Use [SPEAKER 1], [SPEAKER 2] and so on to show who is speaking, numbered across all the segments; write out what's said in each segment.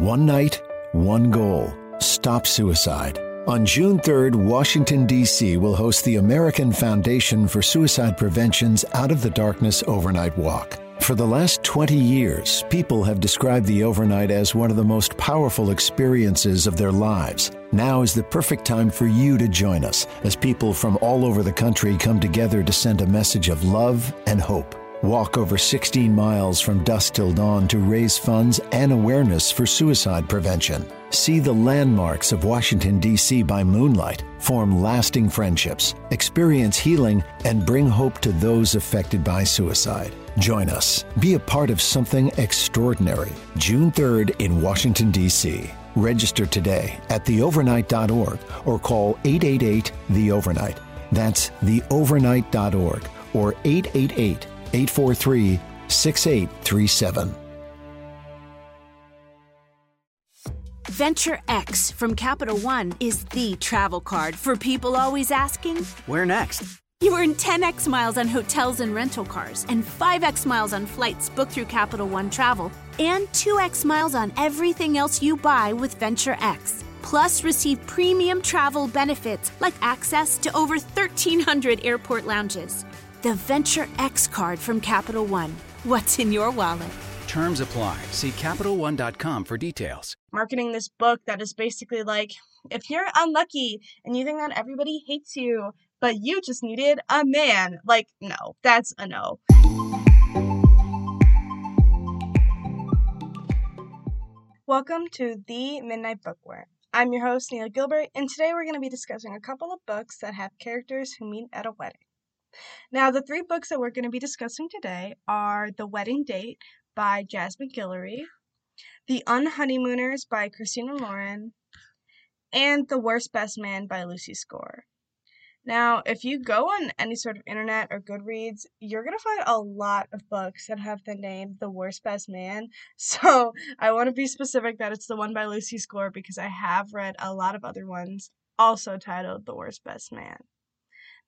[SPEAKER 1] One night, one goal stop suicide. On June 3rd, Washington, D.C. will host the American Foundation for Suicide Prevention's Out of the Darkness Overnight Walk. For the last 20 years, people have described the overnight as one of the most powerful experiences of their lives. Now is the perfect time for you to join us as people from all over the country come together to send a message of love and hope. Walk over 16 miles from dusk till dawn to raise funds and awareness for suicide prevention. See the landmarks of Washington, D.C. by moonlight, form lasting friendships, experience healing, and bring hope to those affected by suicide. Join us. Be a part of something extraordinary. June 3rd in Washington, D.C. Register today at theovernight.org or call 888 The Overnight. That's theovernight.org or 888 843 6837.
[SPEAKER 2] Venture X from Capital One is the travel card for people always asking,
[SPEAKER 3] Where next?
[SPEAKER 2] You earn 10x miles on hotels and rental cars, and 5x miles on flights booked through Capital One Travel, and 2x miles on everything else you buy with Venture X. Plus, receive premium travel benefits like access to over 1,300 airport lounges. The Venture X card from Capital One. What's in your wallet?
[SPEAKER 3] Terms apply. See CapitalOne.com for details.
[SPEAKER 4] Marketing this book that is basically like if you're unlucky and you think that everybody hates you, but you just needed a man, like, no, that's a no. Welcome to the Midnight Bookworm. I'm your host, Neela Gilbert, and today we're going to be discussing a couple of books that have characters who meet at a wedding. Now, the three books that we're going to be discussing today are The Wedding Date by Jasmine Guillory, The Unhoneymooners by Christina Lauren, and The Worst Best Man by Lucy Score. Now, if you go on any sort of internet or Goodreads, you're going to find a lot of books that have the name The Worst Best Man. So I want to be specific that it's the one by Lucy Score because I have read a lot of other ones also titled The Worst Best Man.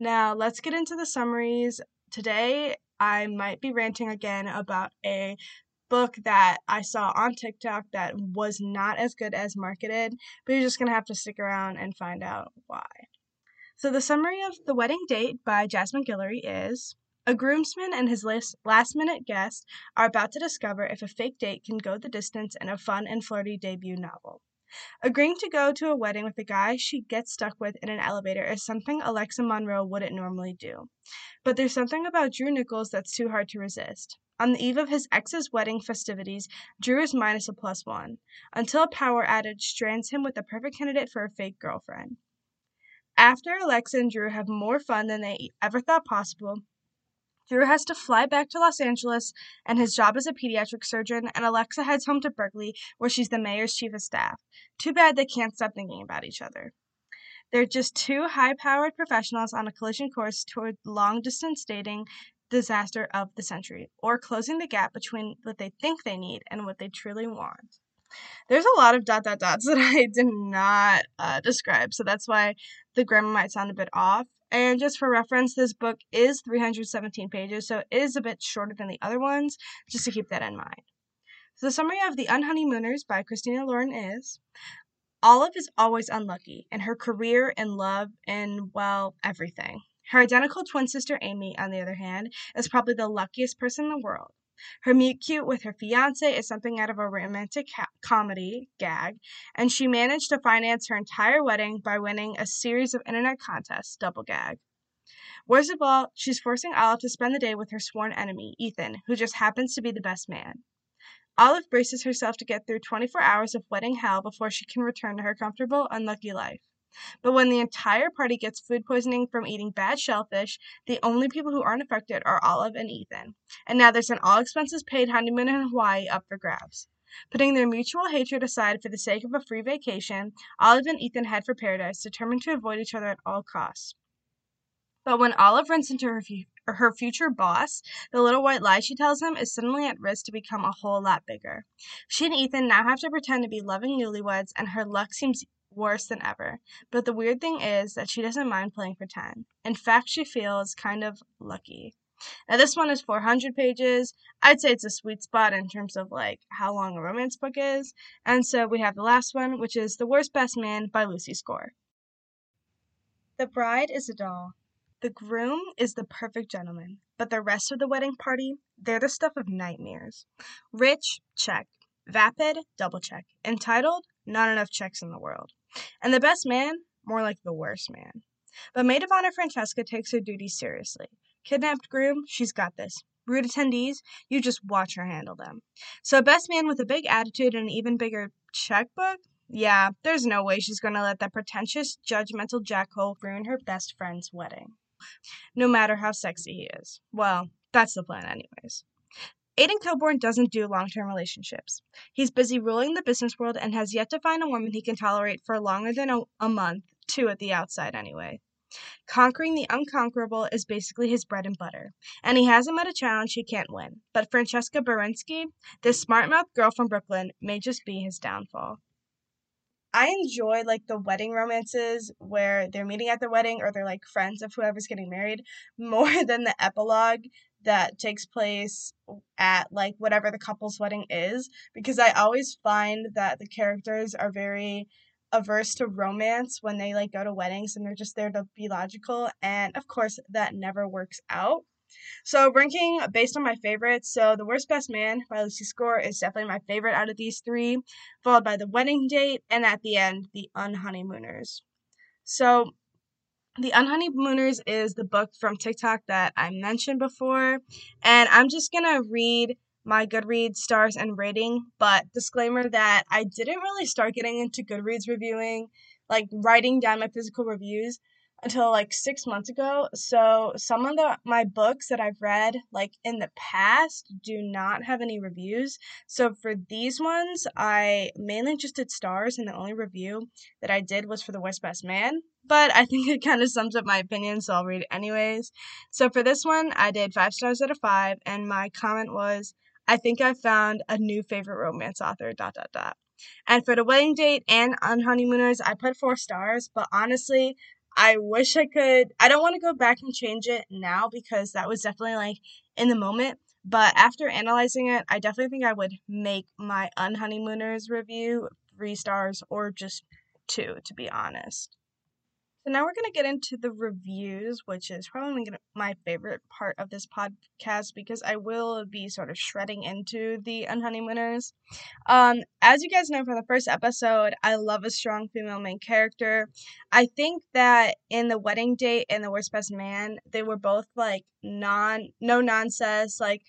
[SPEAKER 4] Now, let's get into the summaries. Today, I might be ranting again about a book that I saw on TikTok that was not as good as marketed, but you're just going to have to stick around and find out why. So, the summary of The Wedding Date by Jasmine Guillory is A groomsman and his last minute guest are about to discover if a fake date can go the distance in a fun and flirty debut novel. Agreeing to go to a wedding with a guy she gets stuck with in an elevator is something Alexa Monroe wouldn't normally do. But there's something about Drew Nichols that's too hard to resist. On the eve of his ex's wedding festivities, Drew is minus a plus one, until a power outage strands him with the perfect candidate for a fake girlfriend. After Alexa and Drew have more fun than they ever thought possible, Drew has to fly back to Los Angeles and his job as a pediatric surgeon, and Alexa heads home to Berkeley, where she's the mayor's chief of staff. Too bad they can't stop thinking about each other. They're just two high powered professionals on a collision course toward long distance dating disaster of the century, or closing the gap between what they think they need and what they truly want there's a lot of dot dot dots that I did not uh, describe, so that's why the grammar might sound a bit off. And just for reference, this book is 317 pages, so it is a bit shorter than the other ones, just to keep that in mind. So the summary of The Unhoneymooners by Christina Lauren is Olive is always unlucky in her career and love and, well, everything. Her identical twin sister Amy, on the other hand, is probably the luckiest person in the world. Her meet cute with her fiance is something out of a romantic ha- comedy gag, and she managed to finance her entire wedding by winning a series of internet contests, double gag. Worst of all, she's forcing Olive to spend the day with her sworn enemy, Ethan, who just happens to be the best man. Olive braces herself to get through 24 hours of wedding hell before she can return to her comfortable, unlucky life. But when the entire party gets food poisoning from eating bad shellfish, the only people who aren't affected are Olive and Ethan. And now there's an all expenses paid honeymoon in Hawaii up for grabs. Putting their mutual hatred aside for the sake of a free vacation, Olive and Ethan head for paradise, determined to avoid each other at all costs. But when Olive runs into her, her future boss, the little white lie she tells him is suddenly at risk to become a whole lot bigger. She and Ethan now have to pretend to be loving newlyweds, and her luck seems worse than ever. But the weird thing is that she doesn't mind playing pretend. In fact, she feels kind of lucky. Now, this one is 400 pages. I'd say it's a sweet spot in terms of like how long a romance book is. And so we have the last one, which is The Worst Best Man by Lucy Score. The bride is a doll. The groom is the perfect gentleman, but the rest of the wedding party, they're the stuff of nightmares. Rich, check. Vapid, double check. Entitled, not enough checks in the world. And the best man, more like the worst man. But maid of honor Francesca takes her duties seriously. Kidnapped groom, she's got this. Rude attendees, you just watch her handle them. So, best man with a big attitude and an even bigger checkbook? Yeah, there's no way she's gonna let that pretentious, judgmental jackhole ruin her best friend's wedding. No matter how sexy he is. Well, that's the plan, anyways. Aidan Kilbourn doesn't do long term relationships. He's busy ruling the business world and has yet to find a woman he can tolerate for longer than a, a month, two at the outside, anyway. Conquering the unconquerable is basically his bread and butter, and he hasn't met a challenge he can't win. But Francesca Baranski, this smart mouthed girl from Brooklyn, may just be his downfall. I enjoy like the wedding romances where they're meeting at the wedding or they're like friends of whoever's getting married more than the epilogue that takes place at like whatever the couple's wedding is because I always find that the characters are very averse to romance when they like go to weddings and they're just there to be logical and of course that never works out so ranking based on my favorites so the worst best man by lucy score is definitely my favorite out of these three followed by the wedding date and at the end the unhoneymooners. So the Unhoneymooners is the book from TikTok that I mentioned before, and I'm just gonna read my Goodreads stars and rating, but disclaimer that I didn't really start getting into Goodreads reviewing, like writing down my physical reviews until like six months ago. So some of the my books that I've read like in the past do not have any reviews. So for these ones, I mainly just did stars, and the only review that I did was for the Worst Best Man. But I think it kind of sums up my opinion, so I'll read it anyways. So for this one, I did five stars out of five, and my comment was, I think I found a new favorite romance author, dot dot dot. And for the wedding date and Unhoneymooners, I put four stars, but honestly, I wish I could. I don't want to go back and change it now because that was definitely like in the moment. But after analyzing it, I definitely think I would make my unhoneymooners review three stars or just two, to be honest. So now we're going to get into the reviews, which is probably gonna, my favorite part of this podcast because I will be sort of shredding into the Unhoneymooners. Um, as you guys know from the first episode, I love a strong female main character. I think that in the wedding date and the worst best man, they were both like non no nonsense, like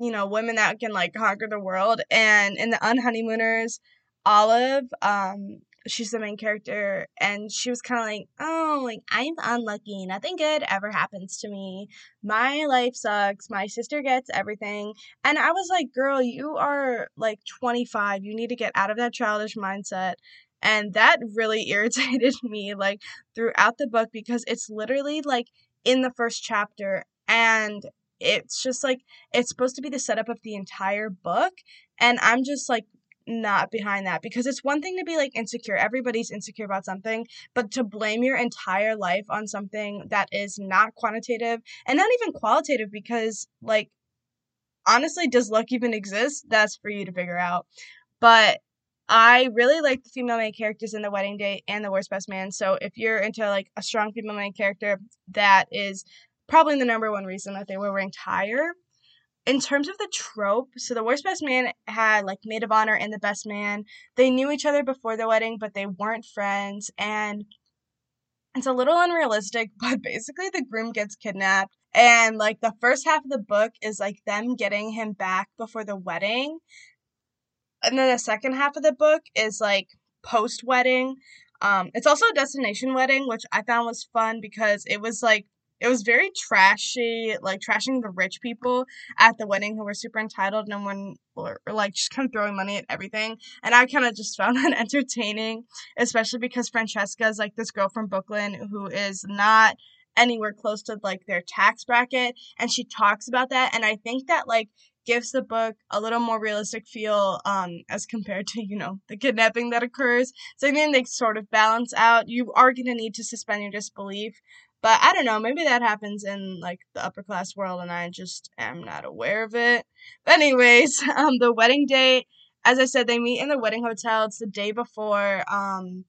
[SPEAKER 4] you know, women that can like conquer the world. And in the Unhoneymooners, Olive, um, she's the main character and she was kind of like oh like i'm unlucky nothing good ever happens to me. My life sucks my sister gets everything. And i was like girl you are like 25 you need to get out of that childish mindset. And that really irritated me like throughout the book because it's literally like in the first chapter and it's just like it's supposed to be the setup of the entire book and i'm just like not behind that because it's one thing to be like insecure everybody's insecure about something but to blame your entire life on something that is not quantitative and not even qualitative because like honestly does luck even exist that's for you to figure out but I really like the female main characters in the wedding date and the worst best man. So if you're into like a strong female main character, that is probably the number one reason that they were ranked higher in terms of the trope, so the worst best man had like maid of honor and the best man. They knew each other before the wedding, but they weren't friends, and it's a little unrealistic. But basically, the groom gets kidnapped, and like the first half of the book is like them getting him back before the wedding, and then the second half of the book is like post wedding. Um, it's also a destination wedding, which I found was fun because it was like it was very trashy, like trashing the rich people at the wedding who were super entitled and when were like just kind of throwing money at everything. And I kind of just found that entertaining, especially because Francesca is like this girl from Brooklyn who is not anywhere close to like their tax bracket and she talks about that. And I think that like gives the book a little more realistic feel um as compared to you know the kidnapping that occurs. So i think they sort of balance out. You are going to need to suspend your disbelief But I don't know, maybe that happens in like the upper class world and I just am not aware of it. But anyways, um the wedding date, as I said, they meet in the wedding hotel. It's the day before. Um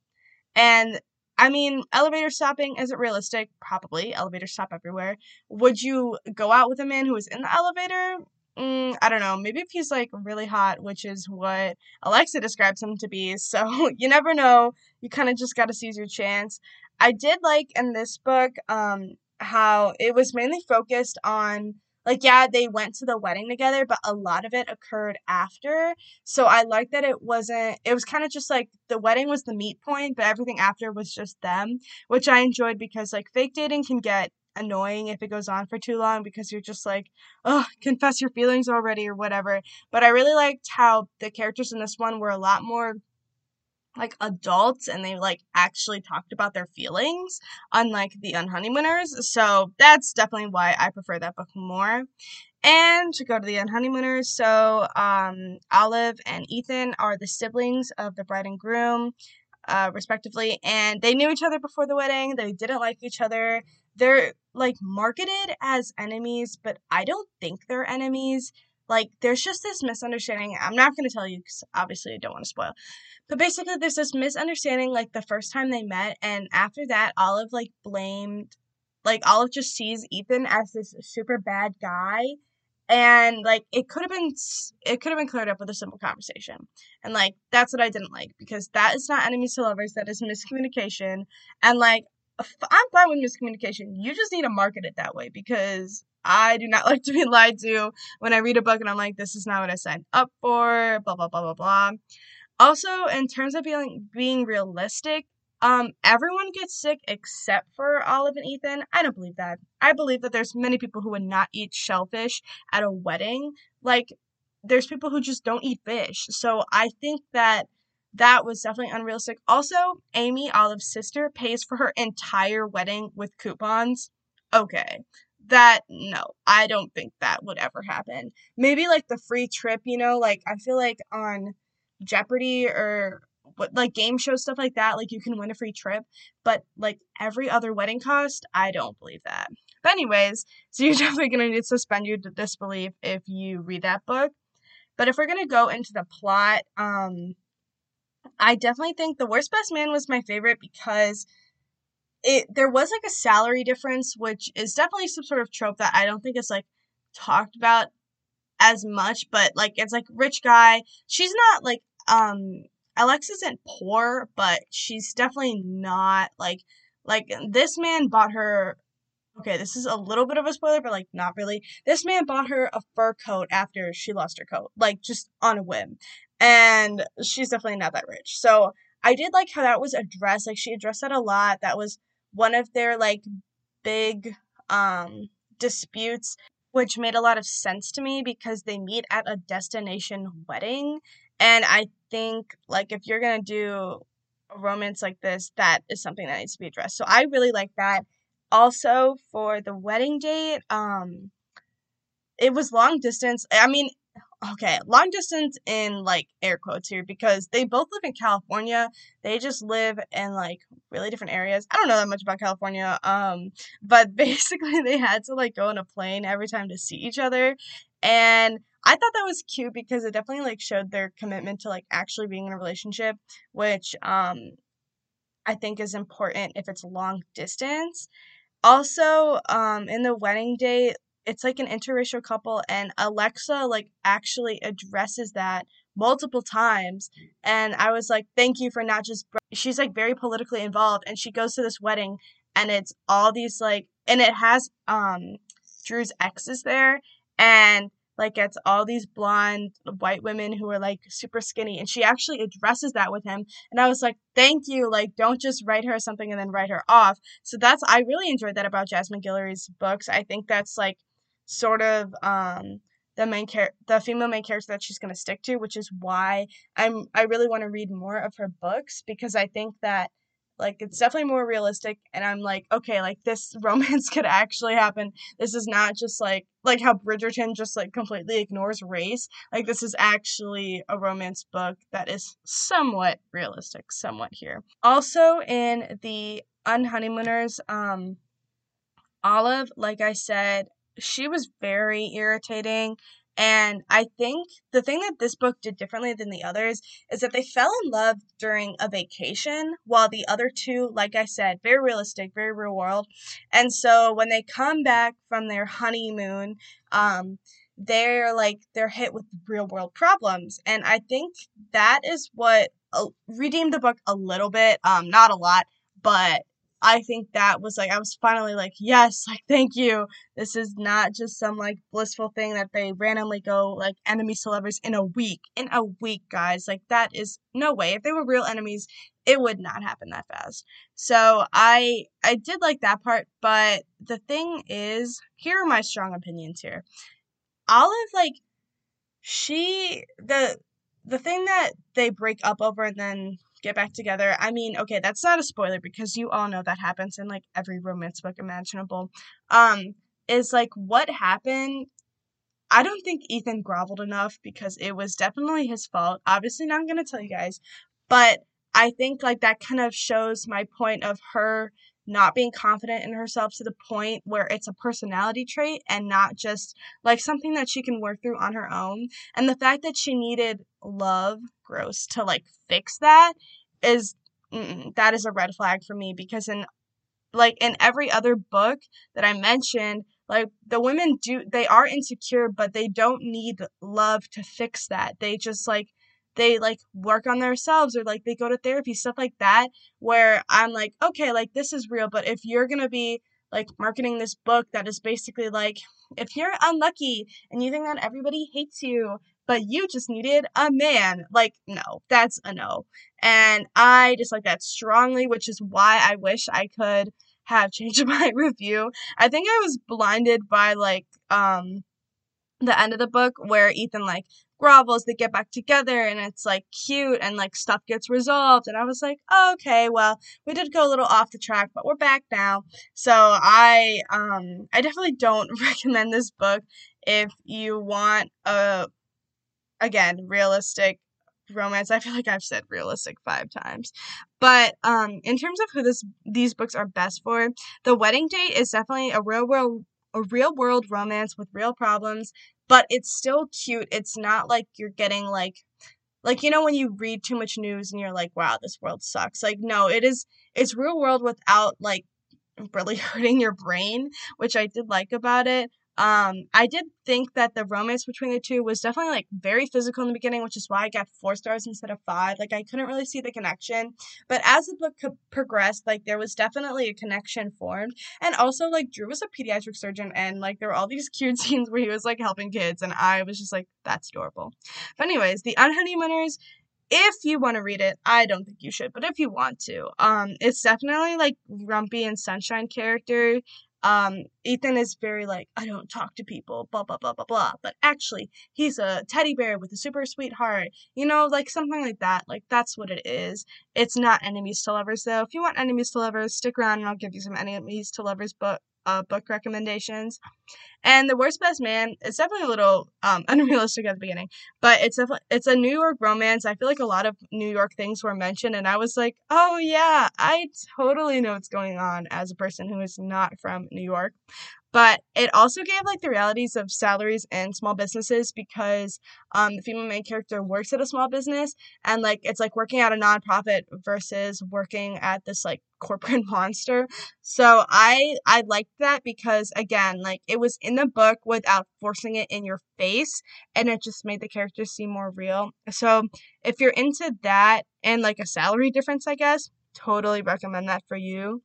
[SPEAKER 4] and I mean, elevator stopping isn't realistic. Probably elevators stop everywhere. Would you go out with a man who is in the elevator? Mm, I don't know. Maybe if he's like really hot, which is what Alexa describes him to be. So you never know. You kind of just got to seize your chance. I did like in this book um, how it was mainly focused on like yeah they went to the wedding together but a lot of it occurred after. So i like that it wasn't it was kind of just like the wedding was the meat point but everything after was just them which i enjoyed because like fake dating can get annoying if it goes on for too long because you're just like oh confess your feelings already or whatever. But i really liked how the characters in this one were a lot more like adults and they like actually talked about their feelings unlike the unhoneymooners. So that's definitely why i prefer that book more. And to go to the unhoneymooners so um olive and ethan are the siblings of the bride and groom uh, respectively and they knew each other before the wedding. They didn't like each other. They're like marketed as enemies but i don't think they're enemies like there's just this misunderstanding i'm not going to tell you because obviously i don't want to spoil but basically, there's this misunderstanding like the first time they met, and after that, Olive like blamed, like Olive just sees Ethan as this super bad guy, and like it could have been it could have been cleared up with a simple conversation and like that's what i didn't like because that is not enemies to lovers that is miscommunication and like i'm fine with miscommunication you just need to market it that way because i do not like to be lied to when i read a book and i'm like this is not what i signed up for blah blah blah blah blah also, in terms of being being realistic, um, everyone gets sick except for Olive and Ethan. I don't believe that. I believe that there's many people who would not eat shellfish at a wedding. Like, there's people who just don't eat fish. So I think that that was definitely unrealistic. Also, Amy, Olive's sister, pays for her entire wedding with coupons. Okay. That, no, I don't think that would ever happen. Maybe like the free trip, you know, like I feel like on Jeopardy or what like game show stuff like that, like you can win a free trip. But like every other wedding cost, I don't believe that. But anyways, so you're definitely gonna need to suspend your disbelief if you read that book. But if we're gonna go into the plot, um I definitely think The Worst Best Man was my favorite because it there was like a salary difference, which is definitely some sort of trope that I don't think is like talked about as much, but like it's like rich guy. She's not like um Alexa isn't poor, but she's definitely not like like this man bought her okay, this is a little bit of a spoiler, but like not really. This man bought her a fur coat after she lost her coat, like just on a whim. And she's definitely not that rich. So I did like how that was addressed. Like she addressed that a lot. That was one of their like big um disputes which made a lot of sense to me because they meet at a destination wedding and I think like if you're gonna do a romance like this, that is something that needs to be addressed. So I really like that. Also for the wedding date, um it was long distance. I mean, okay, long distance in like air quotes here because they both live in California. They just live in like really different areas. I don't know that much about California. Um, but basically they had to like go on a plane every time to see each other. And I thought that was cute because it definitely like showed their commitment to like actually being in a relationship, which um I think is important if it's long distance. Also, um in the wedding date, it's like an interracial couple and Alexa like actually addresses that multiple times and I was like thank you for not just she's like very politically involved and she goes to this wedding and it's all these like and it has um Drew's exes there and like it's all these blonde white women who are like super skinny and she actually addresses that with him and i was like thank you like don't just write her something and then write her off. So that's i really enjoyed that about jasmine guillory's books. I think that's like sort of um the main char- the female main character that she's going to stick to which is why i'm i really want to read more of her books because i think that like it's definitely more realistic and i'm like okay like this romance could actually happen. This is not just like like how bridgerton just like completely ignores race. Like this is actually a romance book that is somewhat realistic somewhat here. Also in the unhoneymooners um Olive, like I said, she was very irritating. And I think the thing that this book did differently than the others is that they fell in love during a vacation, while the other two, like I said, very realistic, very real world. And so when they come back from their honeymoon, um, they're like they're hit with real world problems, and I think that is what uh, redeemed the book a little bit, um, not a lot, but I think that was like I was finally like, yes, like thank you. This is not just some like blissful thing that they randomly go like enemies to lovers in a week. In a week, guys. Like that is no way. If they were real enemies, it would not happen that fast. So I I did like that part, but the thing is, here are my strong opinions here. Olive like she the the thing that they break up over and then get back together. I mean, okay, that's not a spoiler because you all know that happens in like every romance book imaginable. Um, is like what happened. I don't think Ethan groveled enough because it was definitely his fault. Obviously, not gonna tell you guys, but I think like that kind of shows my point of her not being confident in herself to the point where it's a personality trait and not just like something that she can work through on her own. And the fact that she needed love, gross, to like fix that is that is a red flag for me because in like in every other book that I mentioned, like the women do they are insecure, but they don't need love to fix that. They just like they like work on themselves or like they go to therapy stuff like that where i'm like okay like this is real but if you're gonna be like marketing this book that is basically like if you're unlucky and you think that everybody hates you but you just needed a man like no that's a no and i just like that strongly which is why i wish i could have changed my review i think i was blinded by like um the end of the book where Ethan like grovels, they get back together and it's like cute and like stuff gets resolved. And I was like, oh, okay, well, we did go a little off the track, but we're back now. So I um I definitely don't recommend this book if you want a again realistic romance. I feel like I've said realistic five times. But um in terms of who this these books are best for, The Wedding Date is definitely a real world a real world romance with real problems but it's still cute. It's not like you're getting like like you know when you read too much news and you're like, wow, this world sucks. Like no, it is it's real world without like really hurting your brain, which I did like about it. Um, I did think that the romance between the two was definitely like very physical in the beginning, which is why I got four stars instead of five. Like I couldn't really see the connection, but as the book co- progressed, like there was definitely a connection formed. And also, like Drew was a pediatric surgeon, and like there were all these cute scenes where he was like helping kids, and I was just like, that's adorable. But anyways, the Unhoneymooners if you want to read it, I don't think you should, but if you want to, um, it's definitely like Grumpy and Sunshine character um, Ethan is very like, I don't talk to people, blah, blah, blah, blah, blah. But actually, he's a teddy bear with a super sweet heart. You know, like something like that. Like, that's what it is. It's not enemies to lovers, though. If you want enemies to lovers, stick around and I'll give you some enemies to lovers book uh, book recommendations. And the worst best man is definitely a little um, unrealistic at the beginning, but it's a it's a New York romance. I feel like a lot of New York things were mentioned, and I was like, oh yeah, I totally know what's going on as a person who is not from New York but it also gave like the realities of salaries and small businesses because um, the female main character works at a small business and like it's like working at a nonprofit versus working at this like corporate monster. So i i liked that because again like it was in the book without forcing it in your face and it just made the characters seem more real. So if you're into that and like a salary difference i guess totally recommend that for you.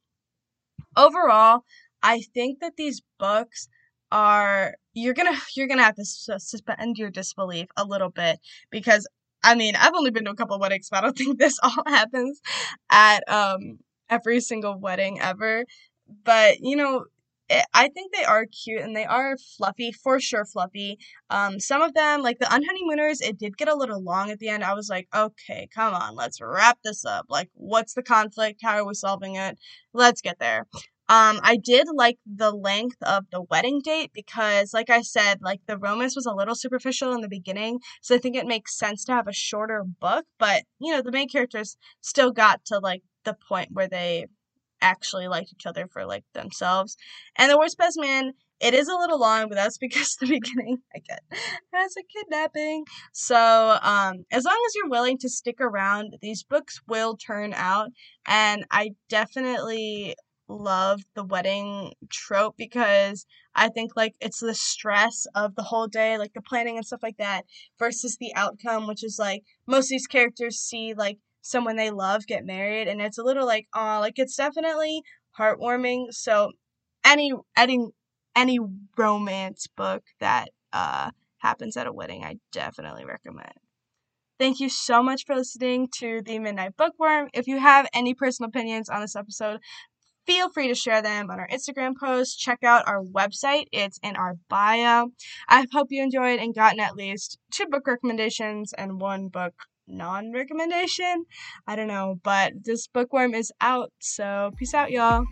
[SPEAKER 4] Overall I think that these books are you're gonna you're gonna have to suspend your disbelief a little bit because I mean I've only been to a couple weddings, but I don't think this all happens at um every single wedding ever. But you know, it, eh, I think they are cute and they are fluffy for sure. Fluffy. Um, some of them like the unhoneymooners, it did get a little long at the end. I was like, okay, come on, let's wrap this up. Like, what's the conflict? How are we solving it? Let's get there. Um, I did like the length of the wedding date because, like I said, like the romance was a little superficial in the beginning, so I think it makes sense to have a shorter book. But you know, the main characters still got to like the point where they actually liked each other for like themselves. And the worst best man, it is a little long, but that's because the beginning I get has a kidnapping. So um, as long as you're willing to stick around, these books will turn out, and I definitely love the wedding trope because I think like it's the stress of the whole day, like the planning and stuff like that, versus the outcome, which is like most of these characters see like someone they love get married, and it's a little like oh, like it's definitely heartwarming. So any any any romance book that uh happens at a wedding, I definitely recommend. Thank you so much for listening to the Midnight Bookworm. If you have any personal opinions on this episode, feel free to share them on our Instagram post. Check out our website, it's in our bio. I hope you enjoyed and gotten at least two book recommendations and one book non recommendation. I don't know, but this bookworm is out, so peace out, y'all.